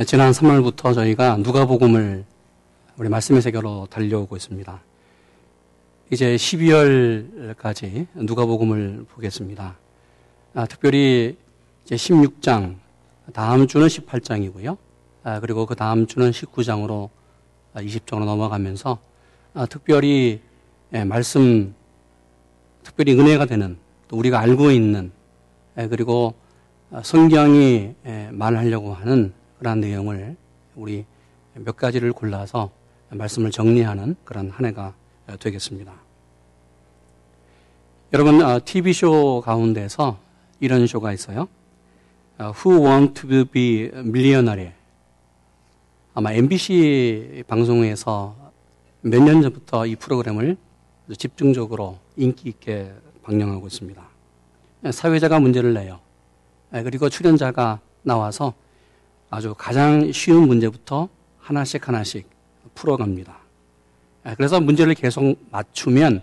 예, 지난 3월부터 저희가 누가복음을 우리 말씀의 세계로 달려오고 있습니다. 이제 12월까지 누가복음을 보겠습니다. 아, 특별히 이제 16장, 다음 주는 18장이고요. 아, 그리고 그 다음 주는 19장으로 20장으로 넘어가면서 아, 특별히 예, 말씀, 특별히 은혜가 되는 또 우리가 알고 있는 예, 그리고 성경이 예, 말하려고 하는 그러한 내용을 우리 몇 가지를 골라서 말씀을 정리하는 그런 한 해가 되겠습니다. 여러분, TV쇼 아, 가운데서 이런 쇼가 있어요. 아, Who Want to be Millionaire? 아마 MBC 방송에서 몇 년 전부터 이 프로그램을 집중적으로 인기 있게 방영하고 있습니다. 사회자가 문제를 내요. 그리고 출연자가 나와서 아주 가장 쉬운 문제부터 하나씩 하나씩 풀어갑니다. 아, 그래서 문제를 계속 맞추면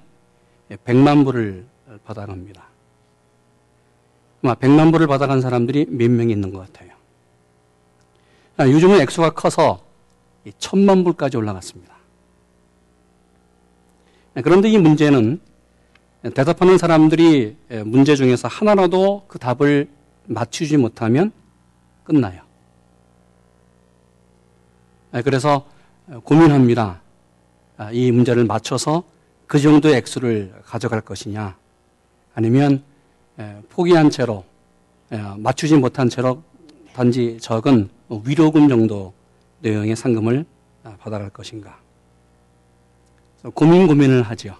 100만 불을 받아갑니다. 아마 100만 불을 받아간 사람들이 몇 명 있는 것 같아요. 아, 요즘은 액수가 커서 1000만 불까지 올라갔습니다. 아, 그런데 이 문제는 대답하는 사람들이 문제 중에서 하나라도 그 답을 맞추지 못하면 끝나요. 아, 그래서 고민합니다. 아, 이 문제를 맞춰서 그 정도의 액수를 가져갈 것이냐, 아니면 포기한 채로 맞추지 못한 채로 단지 적은 위로금 정도 내용의 상금을 아, 받아갈 것인가. 고민 고민을 하죠.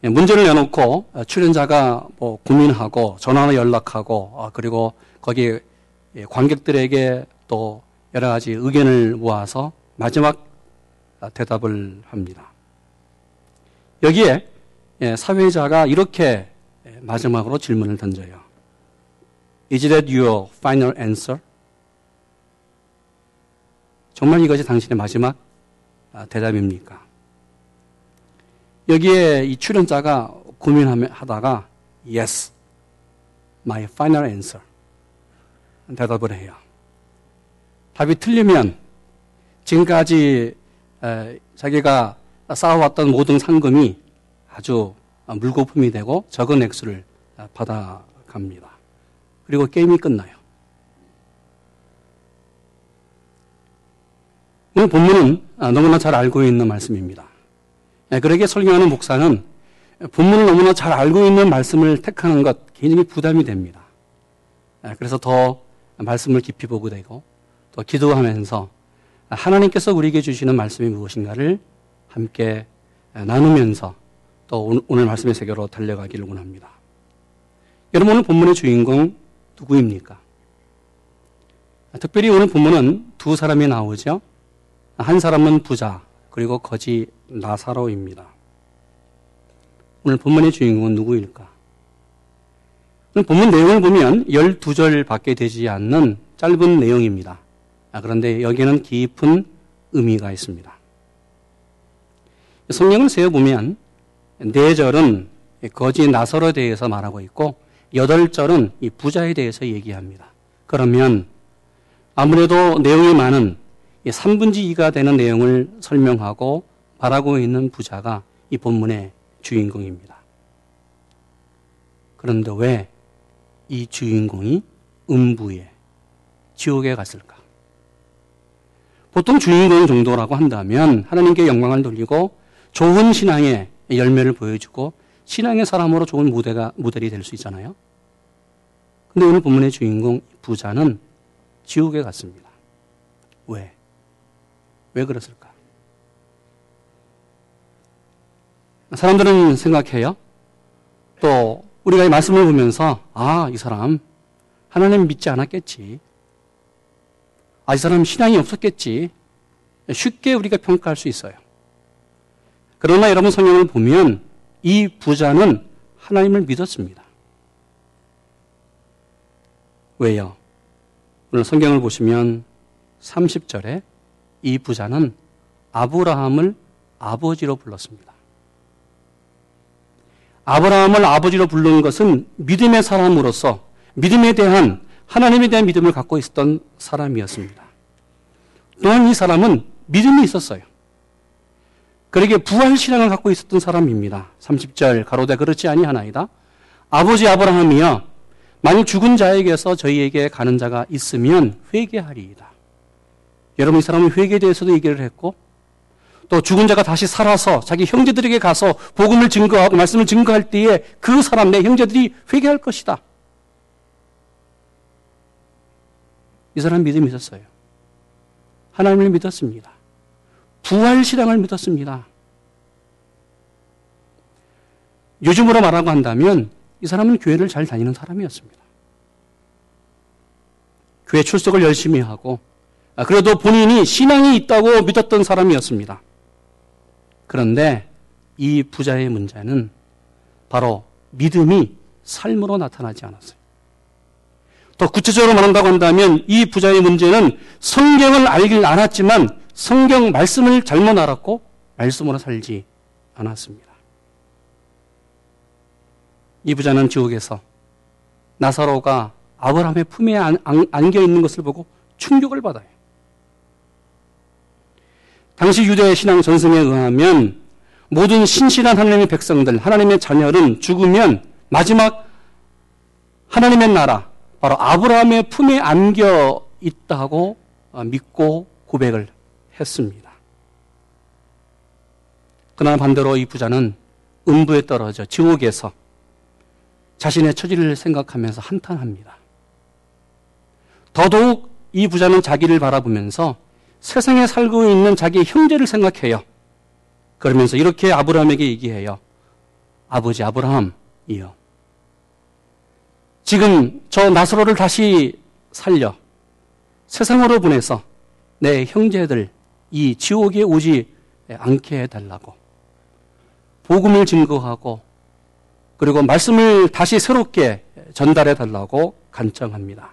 문제를 내놓고 출연자가 뭐 고민하고 전화로 연락하고 그리고 거기 관객들에게 또 여러 가지 의견을 모아서 마지막 대답을 합니다. 여기에 예, 사회자가 이렇게 마지막으로 질문을 던져요. Is that your final answer? 정말 이것이 당신의 마지막 아, 대답입니까? 여기에 이 출연자가 고민하다가 Yes, my final answer. 대답을 해요. 답이 틀리면 지금까지 자기가 쌓아왔던 모든 상금이 아주 물거품이 되고 적은 액수를 받아갑니다. 그리고 게임이 끝나요. 오늘 본문은 너무나 잘 알고 있는 말씀입니다. 그러게 설교하는 목사는 본문을 너무나 잘 알고 있는 말씀을 택하는 것 굉장히 부담이 됩니다. 그래서 더 말씀을 깊이 보게 되고 또 기도하면서 하나님께서 우리에게 주시는 말씀이 무엇인가를 함께 나누면서 또 오늘 말씀의 세계로 달려가기를 원합니다. 여러분 오늘 본문의 주인공 누구입니까? 특별히 오늘 본문은 두 사람이 나오죠. 한 사람은 부자 그리고 거지 나사로입니다. 오늘 본문의 주인공은 누구일까? 오늘 본문 내용을 보면 12절 밖에 되지 않는 짧은 내용입니다. 아, 그런데 여기에는 깊은 의미가 있습니다. 성경을 세어보면 네 절은 거지 나설에 대해서 말하고 있고 여덟 절은 이 부자에 대해서 얘기합니다. 그러면 아무래도 내용이 많은 3분지 2가 되는 내용을 설명하고 말하고 있는 부자가 이 본문의 주인공입니다. 그런데 왜 이 주인공이 음부에 지옥에 갔을까? 보통 주인공 정도라고 한다면 하나님께 영광을 돌리고 좋은 신앙의 열매를 보여주고 신앙의 사람으로 좋은 무대가 모델이 될 수 있잖아요. 근데 오늘 본문의 주인공 부자는 지옥에 갔습니다. 왜? 왜 그랬을까? 사람들은 생각해요. 또 우리가 이 말씀을 보면서 아, 이 사람 하나님 믿지 않았겠지. 아, 이 사람 신앙이 없었겠지. 쉽게 우리가 평가할 수 있어요. 그러나 여러분 성경을 보면 이 부자는 하나님을 믿었습니다. 왜요? 오늘 성경을 보시면 30절에 이 부자는 아브라함을 아버지로 불렀습니다. 아브라함을 아버지로 부른 것은 믿음의 사람으로서 믿음에 대한 하나님에 대한 믿음을 갖고 있었던 사람이었습니다. 또한 이 사람은 믿음이 있었어요. 그러게 부활 신앙을 갖고 있었던 사람입니다. 30절 가로되 그렇지 아니하나이다. 아버지 아브라함이여 만일 죽은 자에게서 저희에게 가는 자가 있으면 회개하리이다. 여러분 이 사람은 회개에 대해서도 얘기를 했고 또 죽은 자가 다시 살아서 자기 형제들에게 가서 복음을 증거하고 말씀을 증거할 때에 그 사람 내 형제들이 회개할 것이다. 이 사람 믿음이 있었어요. 하나님을 믿었습니다. 부활 신앙을 믿었습니다. 요즘으로 말하고 한다면 이 사람은 교회를 잘 다니는 사람이었습니다. 교회 출석을 열심히 하고 아, 그래도 본인이 신앙이 있다고 믿었던 사람이었습니다. 그런데 이 부자의 문제는 바로 믿음이 삶으로 나타나지 않았어요. 더 구체적으로 말한다고 한다면 이 부자의 문제는 성경을 알길 알았지만 성경 말씀을 잘못 알았고 말씀으로 살지 않았습니다. 이 부자는 지옥에서 나사로가 아브라함의 품에 안겨 있는 것을 보고 충격을 받아요. 당시 유대 신앙 전승에 의하면 모든 신실한 하나님의 백성들, 하나님의 자녀는 죽으면 마지막 하나님의 나라, 바로 아브라함의 품에 안겨 있다고 믿고 고백을 했습니다. 그러나 반대로 이 부자는 음부에 떨어져 지옥에서 자신의 처지를 생각하면서 한탄합니다. 더더욱 이 부자는 자기를 바라보면서 세상에 살고 있는 자기 형제를 생각해요. 그러면서 이렇게 아브라함에게 얘기해요. 아버지 아브라함이요. 지금 저 나사로를 다시 살려 세상으로 보내서 내 형제들 이 지옥에 오지 않게 해달라고 복음을 증거하고 그리고 말씀을 다시 새롭게 전달해 달라고 간청합니다.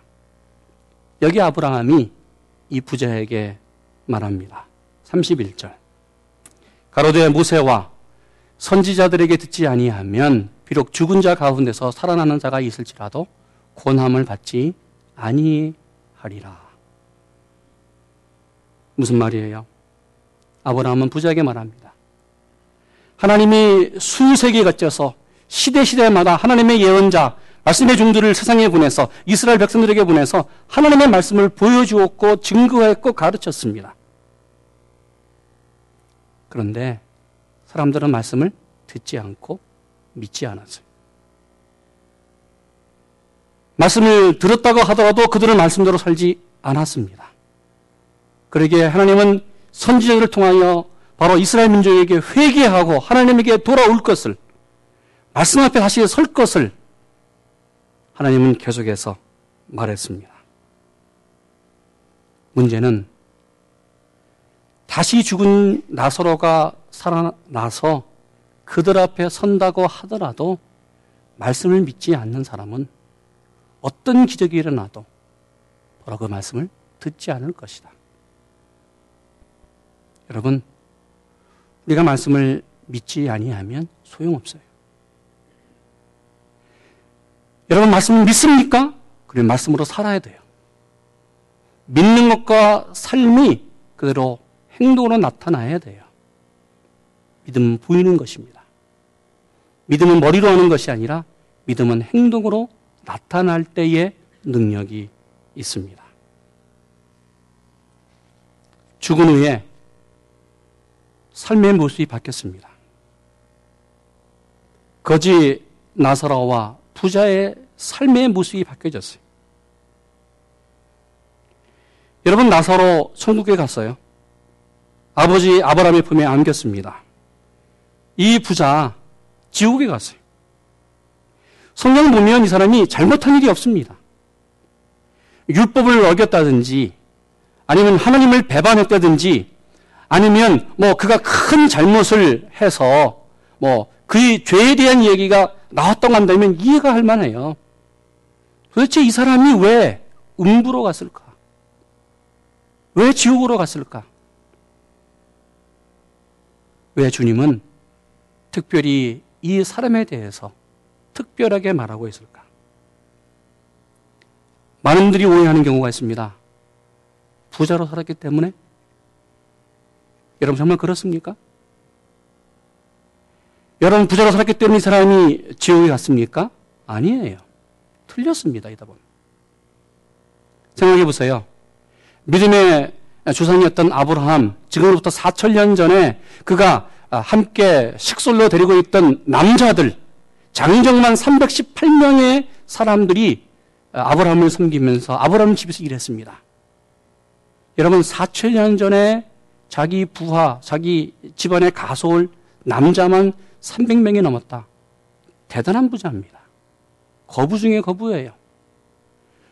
여기 아브라함이 이 부자에게 말합니다. 31절. 가로되 모세와 선지자들에게 듣지 아니하면 비록 죽은 자 가운데서 살아나는 자가 있을지라도 권함을 받지 아니하리라. 무슨 말이에요? 아브라함은 부자에게 말합니다. 하나님이 수세기 거쳐서 시대 시대마다 하나님의 예언자, 말씀의 종들을 세상에 보내서 이스라엘 백성들에게 보내서 하나님의 말씀을 보여주었고 증거했고 가르쳤습니다. 그런데 사람들은 말씀을 듣지 않고 믿지 않았어요. 말씀을 들었다고 하더라도 그들은 말씀대로 살지 않았습니다. 그러기에 하나님은 선지자들을 통하여 바로 이스라엘 민족에게 회개하고 하나님에게 돌아올 것을 말씀 앞에 다시 설 것을 하나님은 계속해서 말했습니다. 문제는 다시 죽은 나사로가 살아나서 그들 앞에 선다고 하더라도 말씀을 믿지 않는 사람은 어떤 기적이 일어나도 바로 그 말씀을 듣지 않을 것이다. 여러분, 우리가 말씀을 믿지 아니하면 소용없어요. 여러분 말씀을 믿습니까? 그리고 말씀으로 살아야 돼요. 믿는 것과 삶이 그대로 행동으로 나타나야 돼요. 믿음은 보이는 것입니다. 믿음은 머리로 하는 것이 아니라 믿음은 행동으로 나타날 때의 능력이 있습니다. 죽은 후에 삶의 모습이 바뀌었습니다. 거지 나사라와 부자의 삶의 모습이 바뀌어졌어요. 여러분 나사로 천국에 갔어요. 아버지 아브라함의 품에 안겼습니다. 이 부자 지옥에 갔어요. 성경 보면 이 사람이 잘못한 일이 없습니다. 율법을 어겼다든지 아니면 하나님을 배반했다든지 아니면 뭐 그가 큰 잘못을 해서 뭐 그의 죄에 대한 얘기가 나왔다고 한다면 이해가 할 만해요. 도대체 이 사람이 왜 음부로 갔을까? 왜 지옥으로 갔을까? 왜 주님은 특별히 이 사람에 대해서 특별하게 말하고 있을까? 많은 분들이 오해하는 경우가 있습니다. 부자로 살았기 때문에? 여러분 정말 그렇습니까? 여러분 부자로 살았기 때문에 이 사람이 지옥에 갔습니까? 아니에요. 틀렸습니다. 이 답은. 생각해 보세요. 믿음의 조상이었던 아브라함, 지금으로부터 4천년 전에 그가 함께 식솔로 데리고 있던 남자들, 장정만 318명의 사람들이 아브라함을 섬기면서 아브라함 집에서 일했습니다. 여러분, 4천년 전에 자기 부하, 자기 집안에 가서올 남자만 300명이 넘었다. 대단한 부자입니다. 거부 중에 거부예요.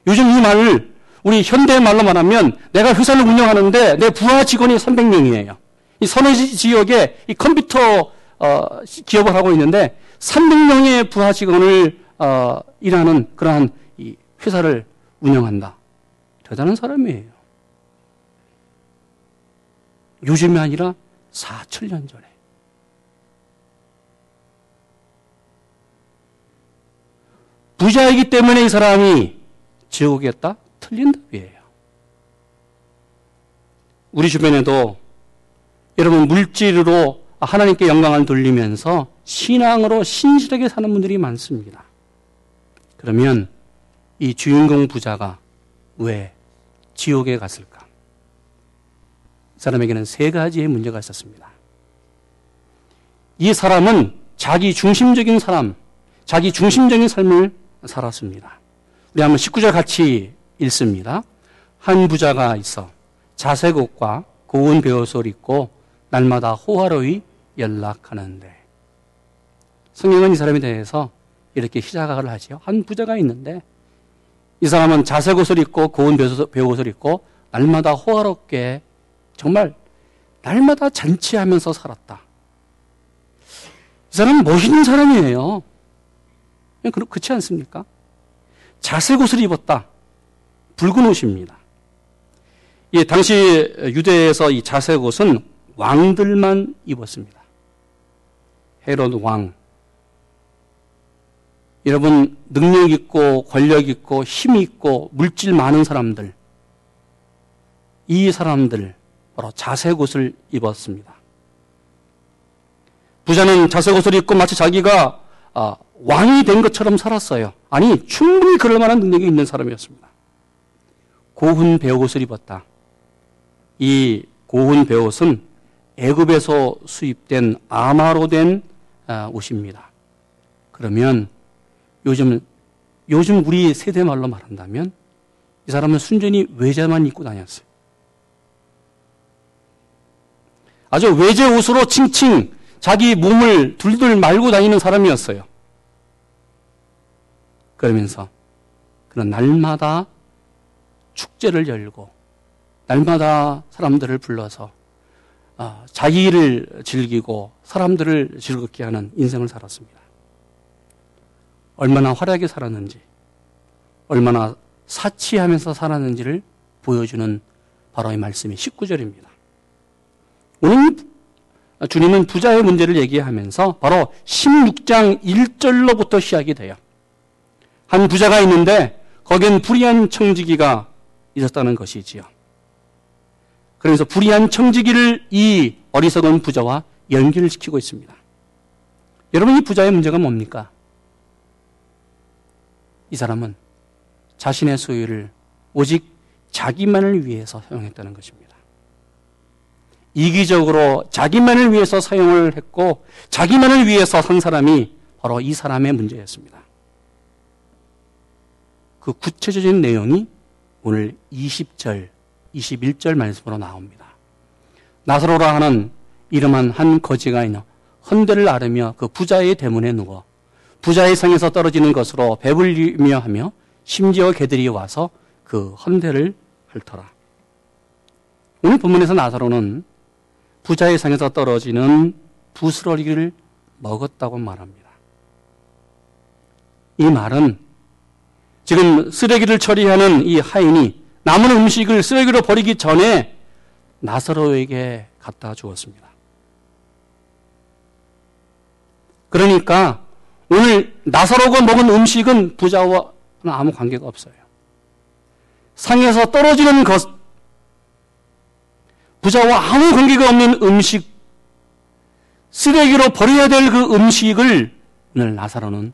요즘 이 말을 우리 현대 말로 말하면 내가 회사를 운영하는데 내 부하 직원이 300명이에요. 이 선해 지역에 이 컴퓨터 어, 기업을 하고 있는데 300명의 부하 직원을 어, 일하는 그러한 이 회사를 운영한다. 대단한 사람이에요. 요즘이 아니라 4천년 전에. 부자이기 때문에 이 사람이 지옥이었다? 틀린 답이에요. 우리 주변에도 여러분 물질으로 하나님께 영광을 돌리면서 신앙으로 신실하게 사는 분들이 많습니다. 그러면 이 주인공 부자가 왜 지옥에 갔을까? 사람에게는 세 가지의 문제가 있었습니다. 이 사람은 자기 중심적인 사람, 자기 중심적인 삶을 살았습니다. 우리 한번 19절 같이 읽습니다. 한 부자가 있어 자색 옷과 고운 베옷을 입고 날마다 호화로이 연락하는데 성경은 이 사람에 대해서 이렇게 시작을 하지요. 한 부자가 있는데 이 사람은 자색 옷을 입고 고운 베옷을 입고 날마다 호화롭게 정말 날마다 잔치하면서 살았다. 이 사람은 멋있는 사람이에요. 그렇지 않습니까? 자색 옷을 입었다. 붉은 옷입니다. 예, 당시 유대에서 이 자색 옷은 왕들만 입었습니다. 헤롯 왕. 여러분, 능력 있고, 권력 있고, 힘 있고, 물질 많은 사람들. 이 사람들, 바로 자색 옷을 입었습니다. 부자는 자색 옷을 입고 마치 자기가 아, 왕이 된 것처럼 살았어요. 아니, 충분히 그럴 만한 능력이 있는 사람이었습니다. 고운 배옷을 입었다. 이 고운 배옷은 애굽에서 수입된 아마로 된 아, 옷입니다. 그러면 요즘 요즘 우리 세대 말로 말한다면 이 사람은 순전히 외자만 입고 다녔어요. 아주 외제 옷으로 칭칭 자기 몸을 둘둘 말고 다니는 사람이었어요. 그러면서 그런 날마다 축제를 열고 날마다 사람들을 불러서 아, 자기를 즐기고 사람들을 즐겁게 하는 인생을 살았습니다. 얼마나 화려하게 살았는지, 얼마나 사치하면서 살았는지를 보여주는 바로 이 말씀이 19절입니다. 오늘 주님은 부자의 문제를 얘기하면서 바로 16장 1절로부터 시작이 돼요. 한 부자가 있는데 거기엔 불의한 청지기가 있었다는 것이지요. 그래서 불의한 청지기를 이 어리석은 부자와 연결을 시키고 있습니다. 여러분 이 부자의 문제가 뭡니까? 이 사람은 자신의 소유를 오직 자기만을 위해서 사용했다는 것입니다. 이기적으로 자기만을 위해서 사용을 했고 자기만을 위해서 산 사람이 바로 이 사람의 문제였습니다. 그 구체적인 내용이 오늘 20절, 21절 말씀으로 나옵니다. 나사로라 하는 이름한 한 거지가 있는 헌대를 앓으며 그 부자의 대문에 누워 부자의 성에서 떨어지는 것으로 배불리며 하며 심지어 개들이 와서 그 헌대를 핥더라. 오늘 본문에서 나사로는 부자의 상에서 떨어지는 부스러기를 먹었다고 말합니다. 이 말은 지금 쓰레기를 처리하는 이 하인이 남은 음식을 쓰레기로 버리기 전에 나사로에게 갖다 주었습니다. 그러니까 오늘 나사로가 먹은 음식은 부자와는 아무 관계가 없어요. 상에서 떨어지는 것, 부자와 아무 관계가 없는 음식, 쓰레기로 버려야 될 그 음식을 오늘 나사로는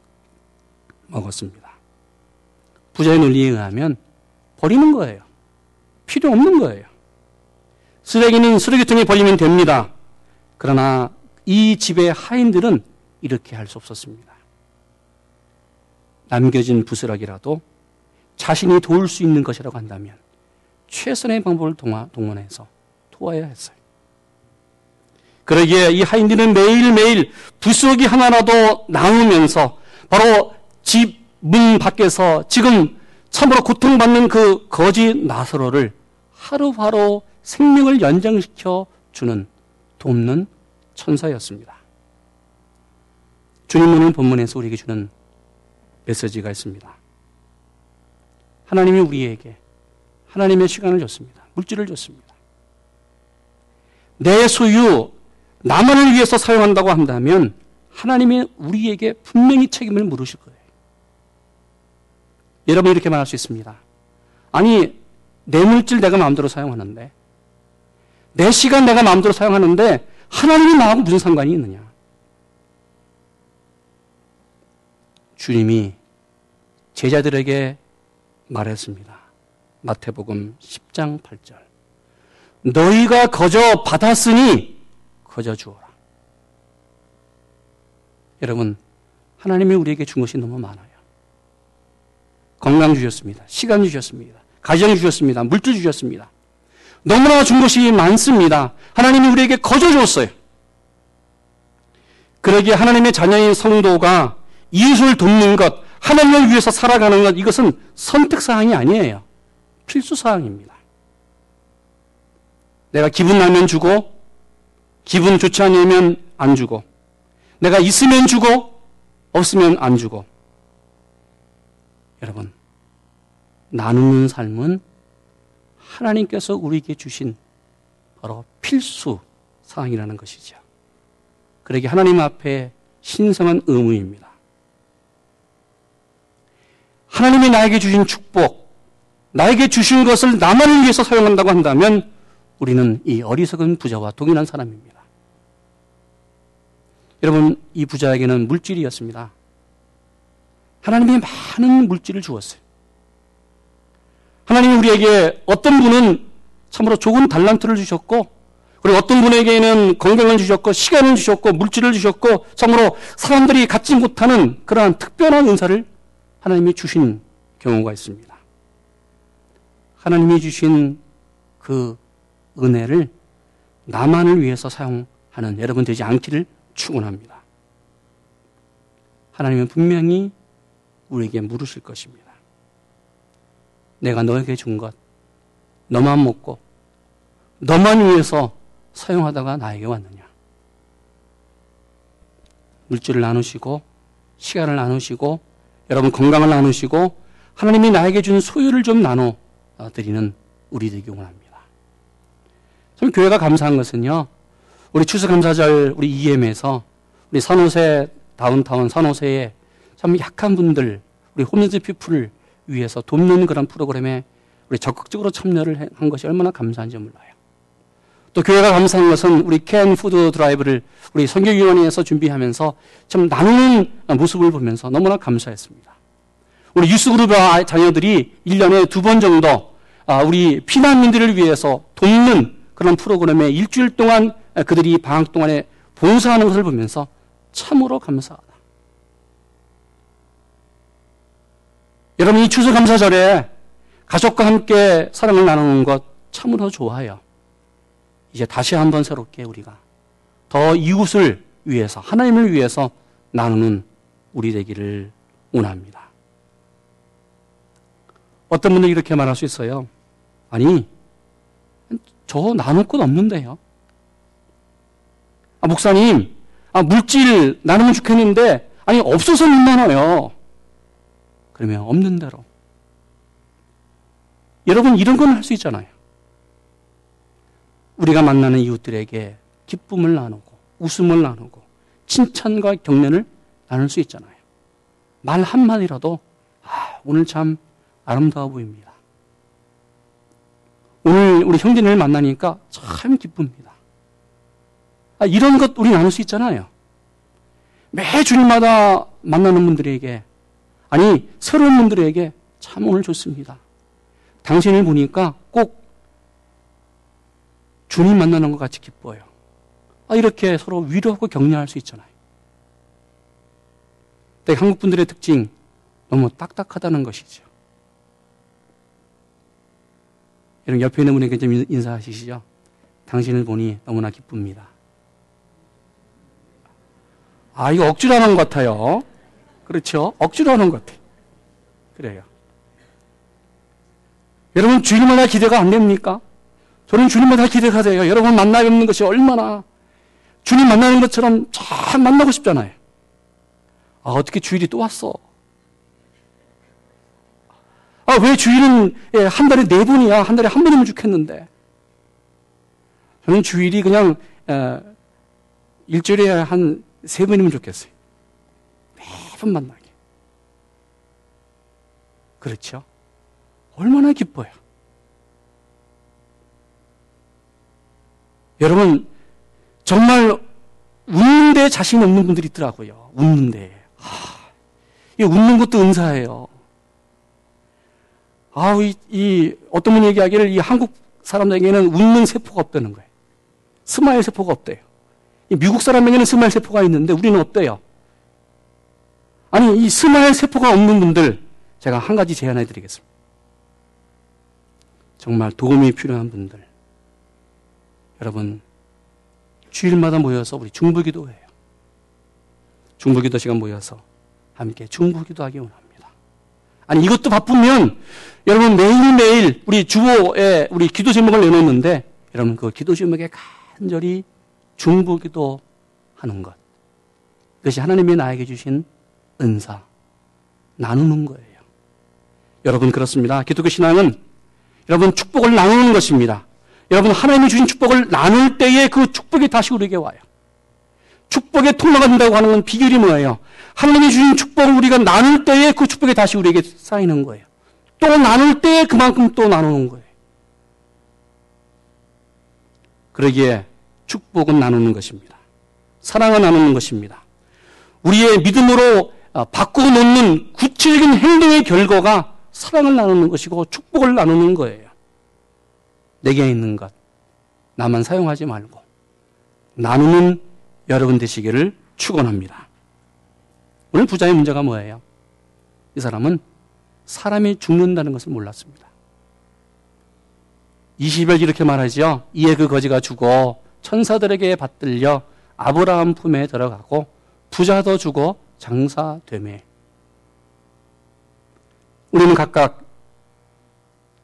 먹었습니다. 부자의 논리에 의하면 버리는 거예요. 필요 없는 거예요. 쓰레기는 쓰레기통에 버리면 됩니다. 그러나 이 집의 하인들은 이렇게 할 수 없었습니다. 남겨진 부스러기라도 자신이 도울 수 있는 것이라고 한다면 최선의 방법을 동원해서 도와야 했어요. 그러기에 이 하인들은 매일매일 부스러기 하나라도 나누면서 바로 집 문 밖에서 지금 참으로 고통받는 그 거지 나사로를 하루하루 생명을 연장시켜 주는 돕는 천사였습니다. 주님 오늘 본문에서 우리에게 주는 메시지가 있습니다. 하나님이 우리에게 하나님의 시간을 줬습니다. 물질을 줬습니다. 내 소유, 나만을 위해서 사용한다고 한다면 하나님이 우리에게 분명히 책임을 물으실 거예요. 여러분 이렇게 말할 수 있습니다. 아니, 내 물질 내가 마음대로 사용하는데, 내 시간 내가 마음대로 사용하는데, 하나님이 나하고 무슨 상관이 있느냐? 주님이 제자들에게 말했습니다. 마태복음 10장 8절. 너희가 거저 받았으니 거저 주어라. 여러분, 하나님이 우리에게 준 것이 너무 많아요. 건강 주셨습니다. 시간 주셨습니다. 가정 주셨습니다. 물질 주셨습니다. 너무나 준 것이 많습니다. 하나님이 우리에게 거저 줬어요. 그러기에 하나님의 자녀인 성도가 이웃을 돕는 것, 하나님을 위해서 살아가는 것, 이것은 선택사항이 아니에요. 필수사항입니다. 내가 기분 나면 주고, 기분 좋지 않으면 안 주고, 내가 있으면 주고, 없으면 안 주고. 여러분, 나누는 삶은 하나님께서 우리에게 주신 바로 필수 사항이라는 것이죠. 그러기 하나님 앞에 신성한 의무입니다. 하나님이 나에게 주신 축복, 나에게 주신 것을 나만을 위해서 사용한다고 한다면 우리는 이 어리석은 부자와 동일한 사람입니다. 여러분, 이 부자에게는 물질이었습니다. 하나님이 많은 물질을 주었어요. 하나님이 우리에게 어떤 분은 참으로 좋은 달란트를 주셨고, 그리고 어떤 분에게는 건강을 주셨고, 시간을 주셨고, 물질을 주셨고, 참으로 사람들이 갖지 못하는 그러한 특별한 은사를 하나님이 주신 경우가 있습니다. 하나님이 주신 그 은혜를 나만을 위해서 사용하는 여러분 되지 않기를 축원합니다. 하나님은 분명히 우리에게 물으실 것입니다. 내가 너에게 준 것, 너만 먹고, 너만 위해서 사용하다가 나에게 왔느냐. 물질을 나누시고, 시간을 나누시고, 여러분 건강을 나누시고, 하나님이 나에게 준 소유를 좀 나눠 드리는 우리 되기 원합니다. 참 교회가 감사한 것은요, 우리 추수감사절 우리 EM에서 우리 산호세 다운타운 산호세에 참 약한 분들, 우리 homeless people을 위해서 돕는 그런 프로그램에 우리 적극적으로 참여를 한 것이 얼마나 감사한지 몰라요. 또 교회가 감사한 것은 우리 can food drive를 우리 선교위원회에서 준비하면서 참 나누는 모습을 보면서 너무나 감사했습니다. 우리 youth group 자녀들이 1년에 두 번 정도 아, 우리 피난민들을 위해서 돕는 그런 프로그램에 일주일 동안 그들이 방학 동안에 봉사하는 것을 보면서 참으로 감사하다. 여러분 이 추수감사절에 가족과 함께 사랑을 나누는 것 참으로 좋아요. 이제 다시 한번 새롭게 우리가 더 이웃을 위해서 하나님을 위해서 나누는 우리 되기를 원합니다. 어떤 분들이 이렇게 말할 수 있어요. 아니, 저 나눌 것 없는데요. 아, 목사님, 아, 물질 나누면 좋겠는데, 아니, 없어서 못 나눠요. 그러면 없는 대로. 여러분 이런 건 할 수 있잖아요. 우리가 만나는 이웃들에게 기쁨을 나누고 웃음을 나누고 칭찬과 격려를 나눌 수 있잖아요. 말 한마디라도 아, 오늘 참 아름다워 보입니다. 오늘 우리 형제를 만나니까 참 기쁩니다. 아, 이런 것 우리 나눌 수 있잖아요. 매 주일마다 만나는 분들에게, 아니, 새로운 분들에게 참 오늘 좋습니다. 당신을 보니까 꼭 주님 만나는 것 같이 기뻐요. 아, 이렇게 서로 위로하고 격려할 수 있잖아요. 근데 한국 분들의 특징, 너무 딱딱하다는 것이죠. 여러분, 옆에 있는 분에게 좀 인사하시죠. 당신을 보니 너무나 기쁩니다. 아, 이거 억지로 하는 것 같아요. 그렇죠? 억지로 하는 것 같아요. 그래요. 여러분, 주일마다 기대가 안 됩니까? 저는 주님마다 기대가 돼요. 여러분 만나 뵙는 것이 얼마나 주님 만나는 것처럼 잘 만나고 싶잖아요. 아, 어떻게 주일이 또 왔어? 아, 왜 주일은 예, 한 달에 네 번이야? 한 달에 한 번이면 좋겠는데. 저는 주일이 그냥 에, 일주일에 한 세 번이면 좋겠어요. 매번 만나게. 그렇죠? 얼마나 기뻐요. 여러분, 정말 웃는데 자신 없는 분들이 있더라고요. 웃는데. 하, 이 웃는 것도 은사예요. 아, 이, 이, 어떤 분이 얘기하기를 이 한국 사람들에게는 웃는 세포가 없다는 거예요. smile 세포가 없대요. 미국 사람에게는 smile 세포가 있는데 우리는 없대요. 아니, 이 smile 세포가 없는 분들, 제가 한 가지 제안해 드리겠습니다. 정말 도움이 필요한 분들. 여러분, 주일마다 모여서 우리 중부기도해요. 중부기도 시간 모여서 함께 중부기도하기 원합니다. 아니, 이것도 바쁘면 여러분 매일매일 우리 주보에 우리 기도 제목을 내놓는데 여러분 그 기도 제목에 간절히 중부기도 하는 것. 그것이 하나님이 나에게 주신 은사, 나누는 거예요. 여러분 그렇습니다. 기독교 신앙은 여러분 축복을 나누는 것입니다. 여러분 하나님이 주신 축복을 나눌 때에 그 축복이 다시 우리에게 와요. 축복의 통로가 된다고 하는 건 비결이 뭐예요? 하나님이 주신 축복을 우리가 나눌 때에 그 축복이 다시 우리에게 쌓이는 거예요. 또 나눌 때에 그만큼 또 나누는 거예요. 그러기에 축복은 나누는 것입니다. 사랑은 나누는 것입니다. 우리의 믿음으로 어, 바꾸어 놓는 구체적인 행동의 결과가 사랑을 나누는 것이고 축복을 나누는 거예요. 내게 있는 것 나만 사용하지 말고 나누는 여러분 되시기를 축원합니다. 오늘 부자의 문제가 뭐예요? 이 사람은 사람이 죽는다는 것을 몰랐습니다. 20절 이렇게 말하지요. 이에 그 거지가 죽어 천사들에게 받들려 아브라함 품에 들어가고 부자도 죽어 장사되매. 우리는 각각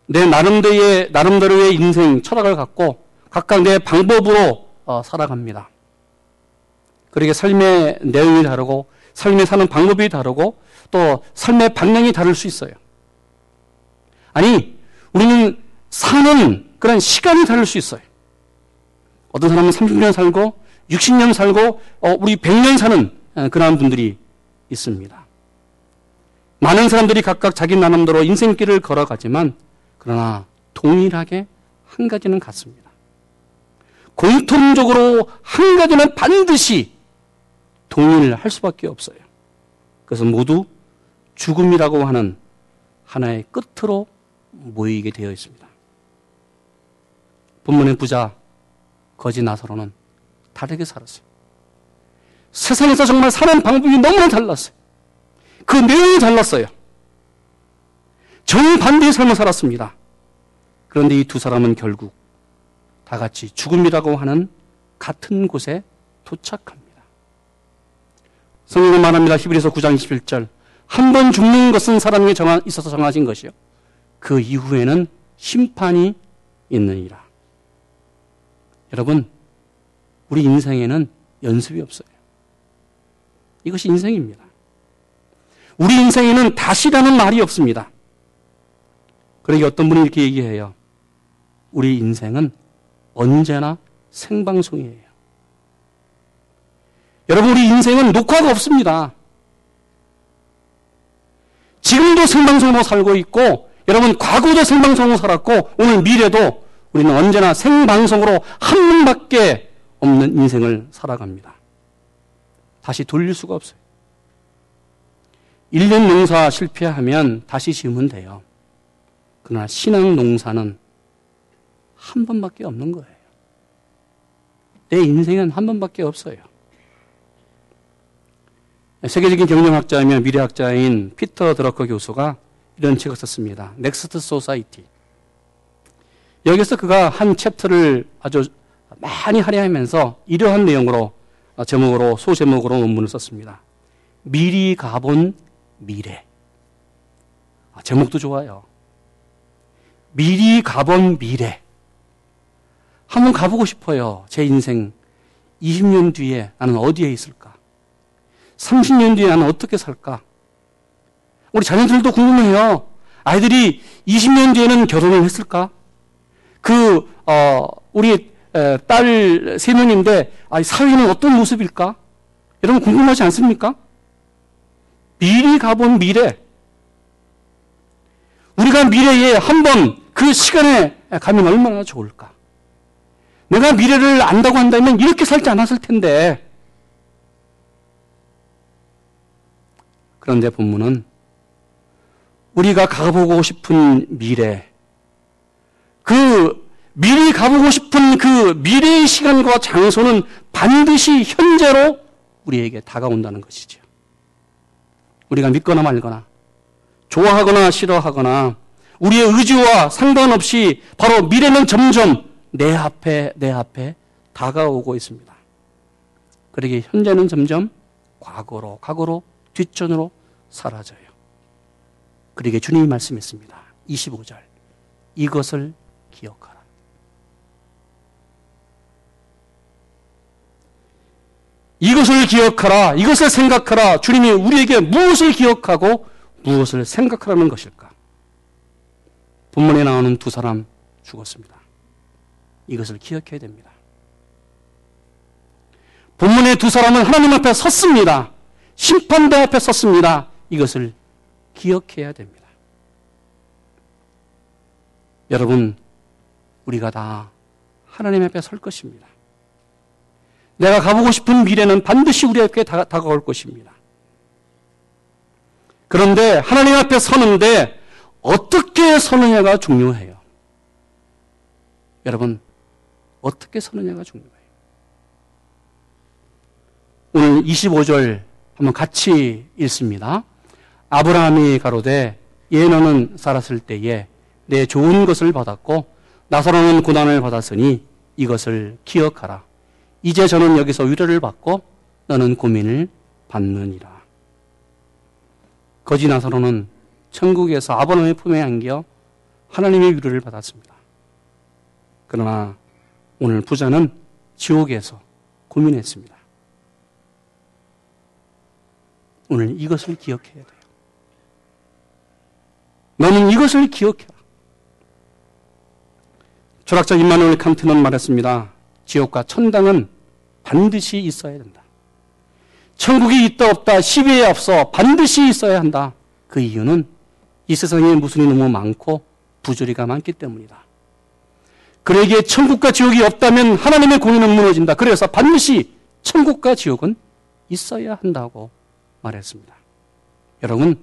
내 나름대로의, 나름대로의 인생 철학을 갖고 각각 내 방법으로 어, 살아갑니다. 그러게 삶의 내용이 다르고 삶에 사는 방법이 다르고 또 삶의 방향이 다를 수 있어요. 아니, 우리는 사는 그런 시간이 다를 수 있어요. 어떤 사람은 30년 살고 60년 살고 어, 우리 100년 사는 어, 그러한 분들이 있습니다. 많은 사람들이 각각 자기 나름대로 인생길을 걸어가지만 그러나 동일하게 한 가지는 같습니다. 공통적으로 한 가지는 반드시 동일할 수밖에 없어요. 그래서 모두 죽음이라고 하는 하나의 끝으로 모이게 되어 있습니다. 본문의 부자 거지 나사로는 다르게 살았어요. 세상에서 정말 사는 방법이 너무나 달랐어요. 그 내용이 달랐어요. 정반대의 삶을 살았습니다. 그런데 이 두 사람은 결국 다 같이 죽음이라고 하는 같은 곳에 도착합니다. 성경은 말합니다. 히브리서 9장 21절. 한 번 죽는 것은 사람에게 정하, 있어서 정하신 것이요. 그 이후에는 심판이 있느니라. 여러분, 우리 인생에는 연습이 없어요. 이것이 인생입니다. 우리 인생에는 다시라는 말이 없습니다. 그러기 어떤 분이 이렇게 얘기해요. 우리 인생은 언제나 생방송이에요. 여러분, 우리 인생은 녹화가 없습니다. 지금도 생방송으로 살고 있고, 여러분, 과거도 생방송으로 살았고, 오늘 미래도 우리는 언제나 생방송으로 한 번밖에 없는 인생을 살아갑니다. 다시 돌릴 수가 없어요. 1년 농사 실패하면 다시 지으면 돼요. 그러나 신앙 농사는 한 번밖에 없는 거예요. 내 인생은 한 번밖에 없어요. 세계적인 경영학자이며 미래학자인 피터 드러커 교수가 이런 책을 썼습니다. Next Society. 여기서 그가 한 chapter를 아주 많이 할애하면서 이러한 내용으로 제목으로 소제목으로 논문을 썼습니다. 미리 가본 미래. 아, 제목도 좋아요. 미리 가본 미래. 한번 가보고 싶어요. 제 인생 20년 뒤에 나는 어디에 있을까? 30년 뒤에 나는 어떻게 살까? 우리 자녀들도 궁금해요. 아이들이 20년 뒤에는 결혼을 했을까? 그, 어, 우리 딸 세 명인데, 아, 사회는 어떤 모습일까? 여러분 궁금하지 않습니까? 미리 가본 미래. 우리가 미래에 한 번 그 시간에 가면 얼마나 좋을까? 내가 미래를 안다고 한다면 이렇게 살지 않았을 텐데. 그런데 본문은 우리가 가보고 싶은 미래, 그 미리 가보고 싶은 그 미래의 시간과 장소는 반드시 현재로 우리에게 다가온다는 것이죠. 우리가 믿거나 말거나, 좋아하거나 싫어하거나, 우리의 의지와 상관없이 바로 미래는 점점 내 앞에, 내 앞에 다가오고 있습니다. 그러기에 현재는 점점 과거로, 과거로, 뒷전으로 사라져요. 그러기에 주님이 말씀했습니다. 25절. 이것을 기억하라. 이것을 기억하라. 이것을 생각하라. 주님이 우리에게 무엇을 기억하고 무엇을 생각하라는 것일까? 본문에 나오는 두 사람 죽었습니다. 이것을 기억해야 됩니다. 본문의 두 사람은 하나님 앞에 섰습니다. 심판대 앞에 섰습니다. 이것을 기억해야 됩니다. 여러분, 우리가 다 하나님 앞에 설 것입니다. 내가 가보고 싶은 미래는 반드시 우리에게 다 가올 것입니다. 그런데 하나님 앞에 서는데 어떻게 서느냐가 중요해요. 여러분, 어떻게 서느냐가 중요해요. 오늘 25절 한번 같이 읽습니다. 아브라함이 가로되 예 너는 살았을 때에 내 좋은 것을 받았고 나사로는 고난을 받았으니 이것을 기억하라. 이제 저는 여기서 위로를 받고 너는 고민을 받느니라. 거지 나사로는 천국에서 아버님의 품에 안겨 하나님의 위로를 받았습니다. 그러나 오늘 부자는 지옥에서 고민했습니다. 오늘 이것을 기억해야 돼요. 너는 이것을 기억해라. 철학자 임마누엘 칸트는 말했습니다. 지옥과 천당은 반드시 있어야 된다. 천국이 있다 없다 시비에 앞서 반드시 있어야 한다. 그 이유는 이 세상에 무슨이 너무 많고 부조리가 많기 때문이다. 그에게 천국과 지옥이 없다면 하나님의 공의는 무너진다. 그래서 반드시 천국과 지옥은 있어야 한다고 말했습니다. 여러분,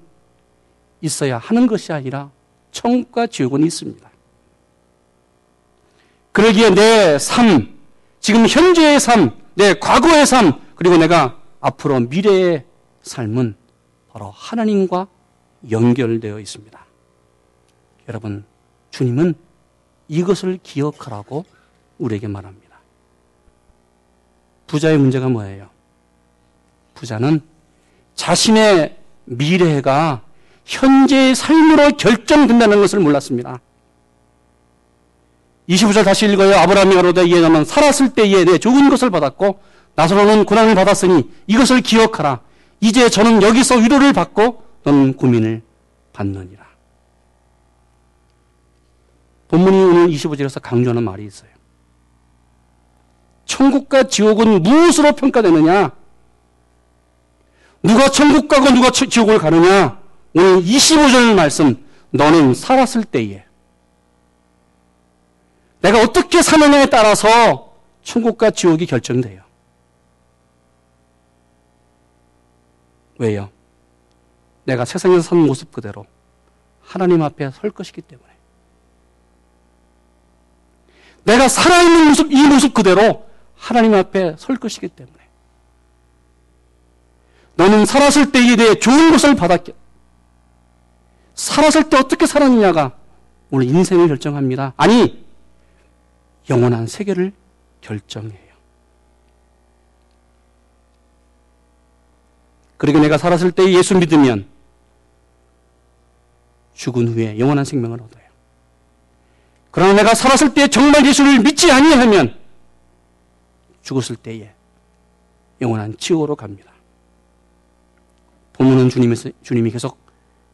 있어야 하는 것이 아니라 천국과 지옥은 있습니다. 그러기에 내 삶, 지금 현재의 삶, 내 과거의 삶, 그리고 내가 앞으로 미래의 삶은 바로 하나님과 연결되어 있습니다. 여러분, 주님은 이것을 기억하라고 우리에게 말합니다. 부자의 문제가 뭐예요? 부자는 자신의 미래가 현재의 삶으로 결정된다는 것을 몰랐습니다. 25절 다시 읽어요. 아브라함이 가로되 이에 나는 살았을 때에 내 좋은 것을 받았고 나사로는 고난을 받았으니 이것을 기억하라. 이제 저는 여기서 위로를 받고 너는 고민을 받느니라. 본문이 오늘 25절에서 강조하는 말이 있어요. 천국과 지옥은 무엇으로 평가되느냐? 누가 천국 가고 누가 지옥을 가느냐? 오늘 25절 말씀, 너는 살았을 때에 내가 어떻게 사느냐에 따라서 천국과 지옥이 결정돼요. 왜요? 내가 세상에서 산 모습 그대로 하나님 앞에 설 것이기 때문에. 내가 살아있는 모습, 이 모습 그대로 하나님 앞에 설 것이기 때문에. 너는 살았을 때에 대해 좋은 것을 받았겠. 살았을 때 어떻게 살았느냐가 오늘 인생을 결정합니다. 아니, 영원한 세계를 결정해요. 그리고 내가 살았을 때 예수 믿으면 죽은 후에 영원한 생명을 얻어요. 그러나 내가 살았을 때 정말 예수를 믿지 아니하면 죽었을 때에 영원한 지옥으로 갑니다. 본문은 주님이, 주님이 계속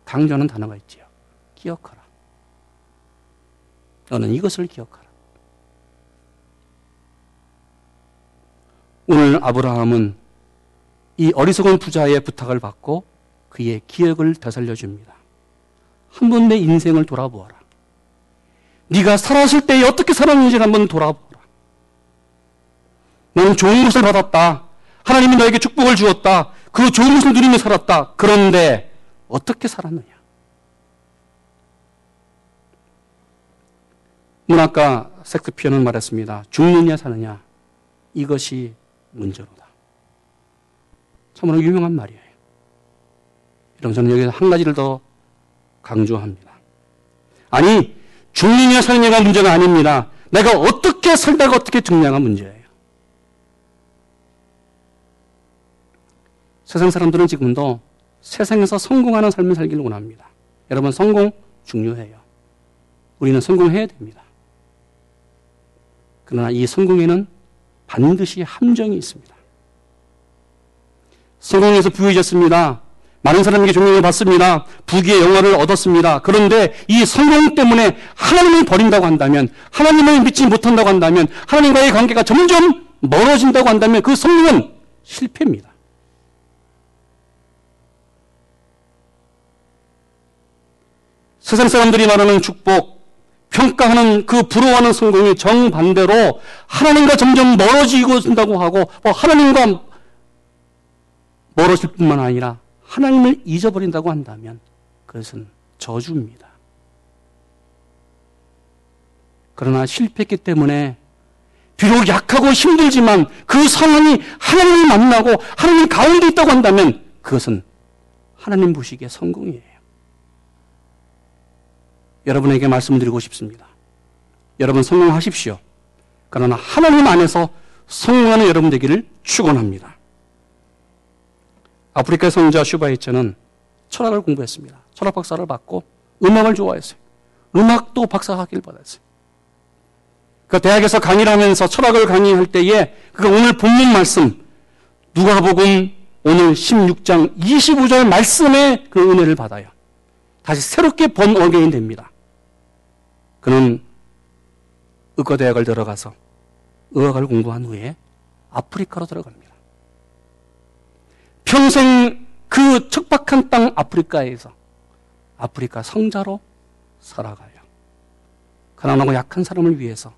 강조하는 단어가 있지요. 기억하라. 너는 이것을 기억하라. 오늘 아브라함은 이 어리석은 부자의 부탁을 받고 그의 기억을 되살려 줍니다. 한 번 내 인생을 돌아보아라. 네가 살았을 때 어떻게 살았는지 한번 돌아보라. 너는 좋은 것을 받았다. 하나님이 너에게 축복을 주었다. 그 좋은 것을 누리며 살았다. 그런데 어떻게 살았느냐? 문학가 섹스피어는 말했습니다. 죽느냐 사느냐 이것이 문제로다. 참으로 유명한 말이에요. 이런 저는 여기서 한 가지를 더 강조합니다. 아니 죽느냐 사느냐가 문제가 아닙니다. 내가 어떻게 살다가 어떻게 죽냐가 문제예요. 세상 사람들은 지금도 세상에서 성공하는 삶을 살기를 원합니다. 여러분 성공 중요해요. 우리는 성공해야 됩니다. 그러나 이 성공에는 반드시 함정이 있습니다. 성공해서 부유해졌습니다. 많은 사람에게 존경을 받습니다. 부귀의 영화를 얻었습니다. 그런데 이 성공 때문에 하나님을 버린다고 한다면, 하나님을 믿지 못한다고 한다면, 하나님과의 관계가 점점 멀어진다고 한다면 그 성공은 실패입니다. 세상 사람들이 말하는 축복, 평가하는 그 부러워하는 성공이 정반대로 하나님과 점점 멀어지고 있다고 하고 뭐 하나님과 멀어질 뿐만 아니라 하나님을 잊어버린다고 한다면 그것은 저주입니다. 그러나 실패했기 때문에 비록 약하고 힘들지만 그 상황이 하나님을 만나고 하나님 가운데 있다고 한다면 그것은 하나님 보시기에 성공이에요. 여러분에게 말씀드리고 싶습니다. 여러분 성공하십시오. 그러나 하나님 안에서 성공하는 여러분 되기를 축원합니다. 아프리카 성자 슈바이처는 철학을 공부했습니다. 철학 박사를 받고 음악을 좋아했어요. 음악도 박사 학위를 받았어요. 그 대학에서 강의를 하면서 철학을 강의할 때에 그가 오늘 본문 말씀 누가복음 오늘 16장 25절 말씀의 그 은혜를 받아요. 다시 새롭게 born again 됩니다. 그는 의과대학을 들어가서 의학을 공부한 후에 아프리카로 들어갑니다. 평생 그 척박한 땅 아프리카에서 아프리카 성자로 살아가요. 가난하고 약한 사람을 위해서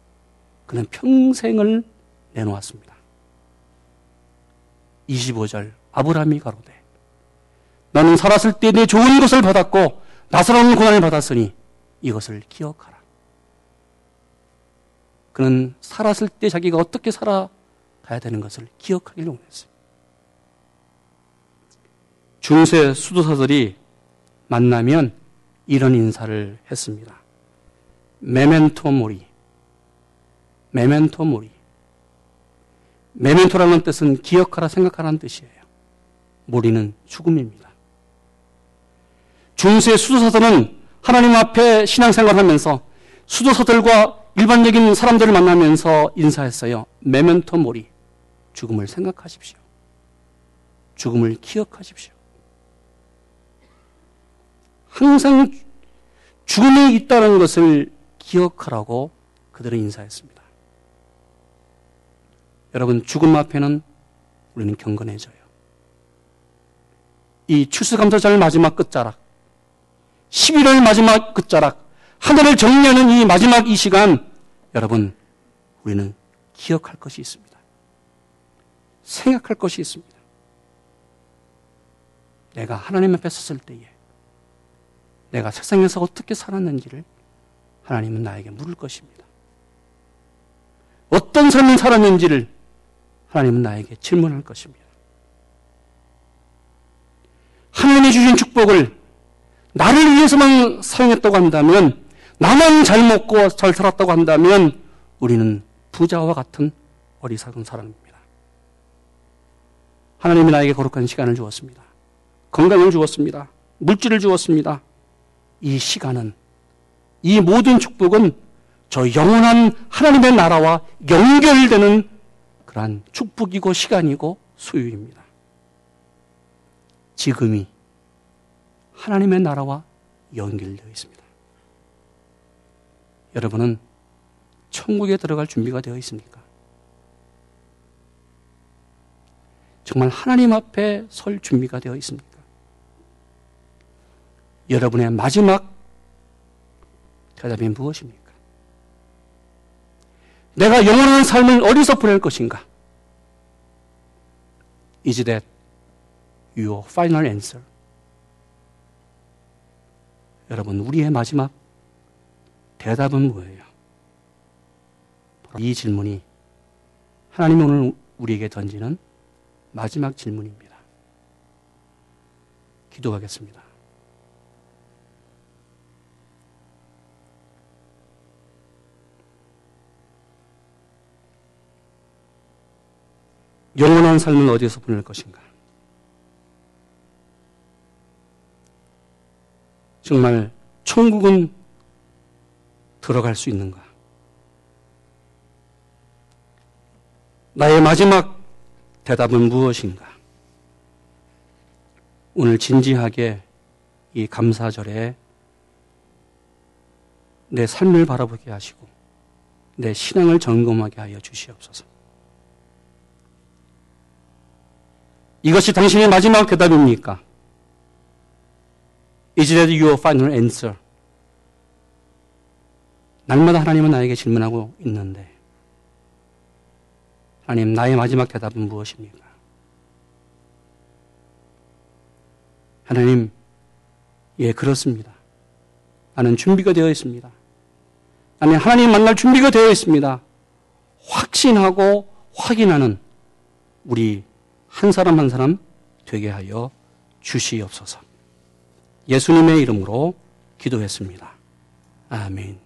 그는 평생을 내놓았습니다. 25절 아브라함이 가로되 너는 살았을 때 내 좋은 것을 받았고 나사로운 고난을 받았으니 이것을 기억하라. 그는 살았을 때 자기가 어떻게 살아가야 되는 것을 기억하기를 원했어요. 중세 수도사들이 만나면 이런 인사를 했습니다. 메멘토 모리. 메멘토 모리. 메멘토라는 뜻은 기억하라 생각하라는 뜻이에요. 모리는 죽음입니다. 중세 수도사들은 하나님 앞에 신앙생활을 하면서 수도사들과 일반적인 사람들을 만나면서 인사했어요. 메멘토 모리. 죽음을 생각하십시오. 죽음을 기억하십시오. 항상 죽음이 있다는 것을 기억하라고 그들은 인사했습니다. 여러분, 죽음 앞에는 우리는 경건해져요. 이 추수감사절 마지막 끝자락, 11월 마지막 끝자락, 하늘을 정리하는 이 마지막 이 시간 여러분, 우리는 기억할 것이 있습니다. 생각할 것이 있습니다. 내가 하나님 앞에 섰을 때에 내가 세상에서 어떻게 살았는지를 하나님은 나에게 물을 것입니다. 어떤 삶을 살았는지를 하나님은 나에게 질문할 것입니다. 하나님이 주신 축복을 나를 위해서만 사용했다고 한다면, 나만 잘 먹고 잘 살았다고 한다면, 우리는 부자와 같은 어리석은 사람입니다. 하나님이 나에게 거룩한 시간을 주었습니다. 건강을 주었습니다. 물질을 주었습니다. 이 시간은, 이 모든 축복은 저 영원한 하나님의 나라와 연결되는 그러한 축복이고 시간이고 소유입니다. 지금이 하나님의 나라와 연결되어 있습니다. 여러분은 천국에 들어갈 준비가 되어 있습니까? 정말 하나님 앞에 설 준비가 되어 있습니까? 여러분의 마지막 대답이 무엇입니까? 내가 영원한 삶을 어디서 보낼 것인가? Is that your final answer? 여러분, 우리의 마지막 대답은 뭐예요? 이 질문이 하나님이 오늘 우리에게 던지는 마지막 질문입니다. 기도하겠습니다. 영원한 삶은 어디에서 보낼 것인가? 정말 천국은 들어갈 수 있는가? 나의 마지막 대답은 무엇인가? 오늘 진지하게 이 감사절에 내 삶을 바라보게 하시고 내 신앙을 점검하게 하여 주시옵소서. 이것이 당신의 마지막 대답입니까? Is that your final answer? 날마다 하나님은 나에게 질문하고 있는데, 하나님, 나의 마지막 대답은 무엇입니까? 하나님, 예, 그렇습니다. 나는 준비가 되어 있습니다. 아니, 하나님 만날 준비가 되어 있습니다. 확신하고 확인하는 우리 한 사람 한 사람 되게 하여 주시옵소서. 예수님의 이름으로 기도했습니다. 아멘.